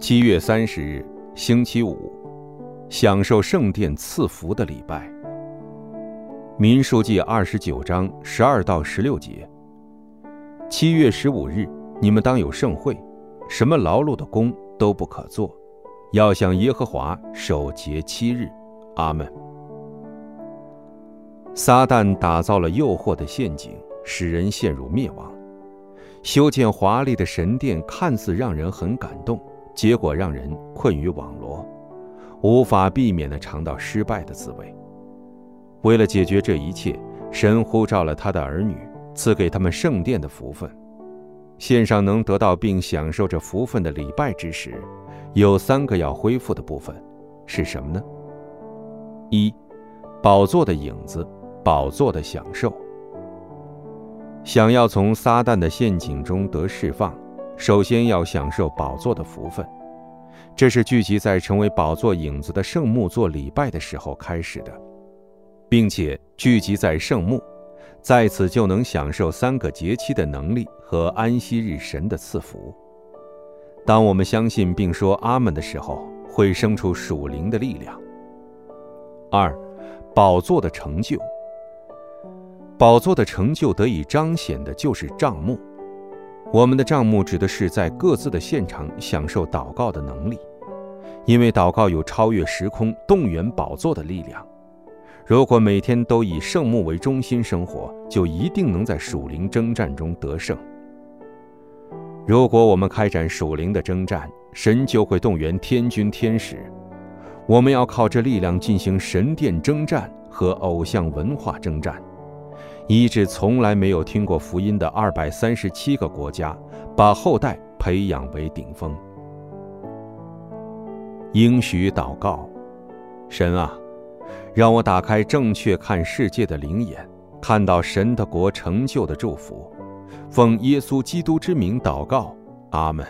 七月三十日，星期五，享受圣殿赐福的礼拜。民数记二十九章十二到十六节。七月十五日，你们当有盛会，什么劳碌的工都不可做，要向耶和华守节七日。阿门。撒旦打造了诱惑的陷阱，使人陷入灭亡。修建华丽的神殿，看似让人很感动。结果让人困于网罗，无法避免地尝到失败的滋味。为了解决这一切，神呼召了他的儿女，赐给他们圣殿的福分。献上能得到并享受这福分的礼拜之时，有三个要恢复的部分，是什么呢？一，宝座的影子，宝座的享受。想要从撒旦的陷阱中得释放。首先要享受宝座的福分，这是聚集在成为宝座影子的圣木做礼拜的时候开始的，并且聚集在圣木，在此就能享受三个节期的能力和安息日神的赐福。当我们相信并说阿门的时候，会生出属灵的力量。二，宝座的成就，宝座的成就得以彰显的就是帐幕。我们的账目指的是在各自的现场享受祷告的能力，因为祷告有超越时空、动员宝座的力量。如果每天都以圣木为中心生活，就一定能在属灵征战中得胜。如果我们开展属灵的征战，神就会动员天军天使。我们要靠这力量进行神殿征战和偶像文化征战。医治从来没有听过福音的二百三十七个国家，把后代培养为顶峰。应许祷告，神啊，让我打开正确看世界的灵眼，看到神的国成就的祝福。奉耶稣基督之名祷告，阿门。